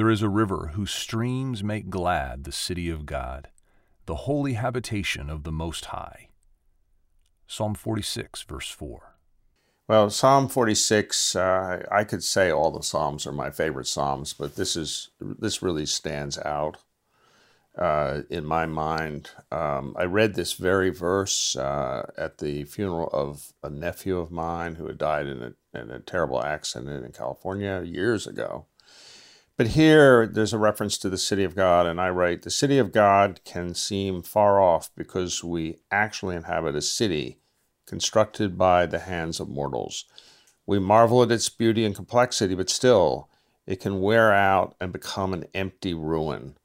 There is a river whose streams make glad the city of God, the holy habitation of the Most High. Psalm 46, verse 4. Well, Psalm 46, uh, I could say all the Psalms are my favorite Psalms, but this is this really stands out uh, in my mind. Um, I read this very verse uh, at the funeral of a nephew of mine who had died in a, in a terrible accident in California years ago. But here there's a reference to the city of God, and I write The city of God can seem far off because we actually inhabit a city constructed by the hands of mortals. We marvel at its beauty and complexity, but still, it can wear out and become an empty ruin.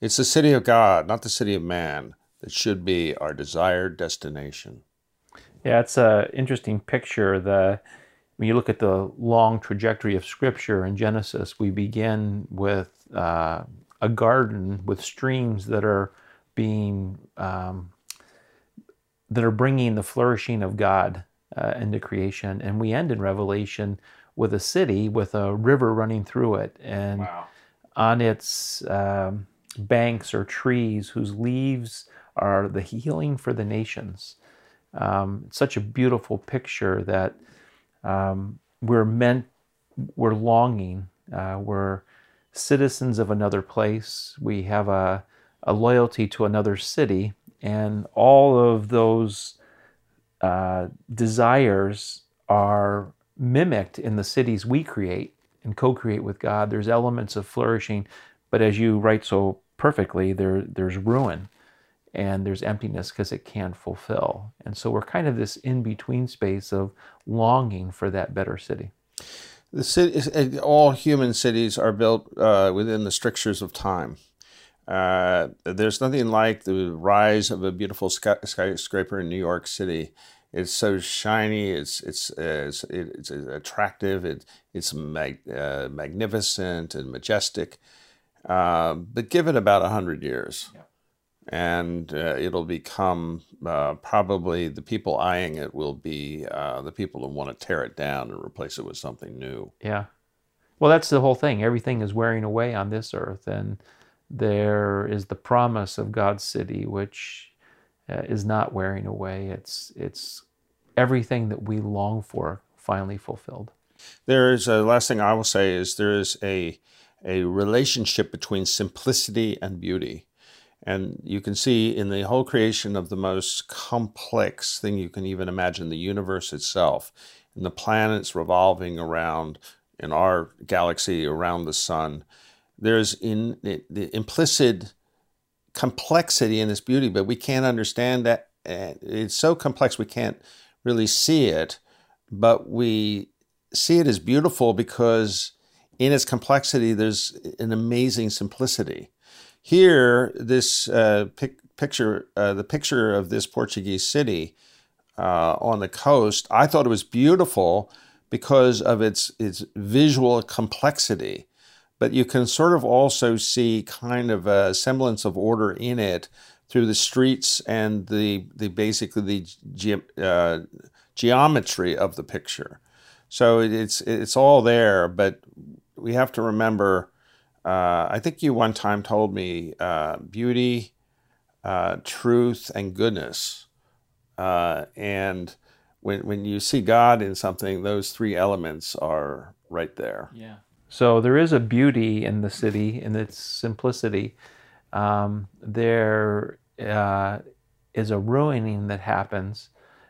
It's the city of God, not the city of man, that should be our desired destination. Yeah, it's an interesting picture. The when you look at the long trajectory of Scripture in Genesis, we begin with uh, a garden with streams that are being um, that are bringing the flourishing of God uh, into creation, and we end in Revelation with a city with a river running through it, and wow. on its um, banks are trees whose leaves are the healing for the nations. Um, such a beautiful picture that um, we're meant, we're longing, uh, we're citizens of another place, we have a, a loyalty to another city, and all of those uh, desires are mimicked in the cities we create and co create with God. There's elements of flourishing, but as you write so perfectly, there, there's ruin and there's emptiness because it can't fulfill. And so we're kind of this in between space of longing for that better city. The city, all human cities are built uh, within the strictures of time. Uh, there's nothing like the rise of a beautiful sky- skyscraper in New York City. It's so shiny. It's it's it's, it's attractive. It, it's mag, uh, magnificent and majestic. Uh, but give it about hundred years, yeah. And uh, it'll become uh, probably the people eyeing it will be uh, the people who want to tear it down and replace it with something new. Yeah. Well, that's the whole thing. Everything is wearing away on this earth, and there is the promise of God's city, which uh, is not wearing away. It's it's everything that we long for finally fulfilled. There is a last thing I will say is there is a a relationship between simplicity and beauty. And you can see in the whole creation of the most complex thing you can even imagine, the universe itself, and the planets revolving around in our galaxy around the sun, there's in the implicit complexity in this beauty, but we can't understand that. Eh, it's so complex we can't really see it, but we see it as beautiful because in its complexity there's an amazing simplicity. Here, this uh, pic- picture, uh, the picture of this Portuguese city uh, on the coast, I thought it was beautiful because of its its visual complexity but you can sort of also see kind of a semblance of order in it through the streets and the the basically the ge- uh, geometry of the picture. So it's it's all there, but we have to remember. Uh, I think you one time told me uh, beauty, uh, truth, and goodness, uh, and when when you see God in something, those three elements are right there. Yeah. So there is a beauty in the city in its simplicity. Um, there uh, is a ruining that happens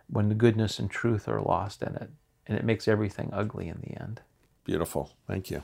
when the goodness and truth are lost in it, and it makes everything ugly in the end. Beautiful. Thank you.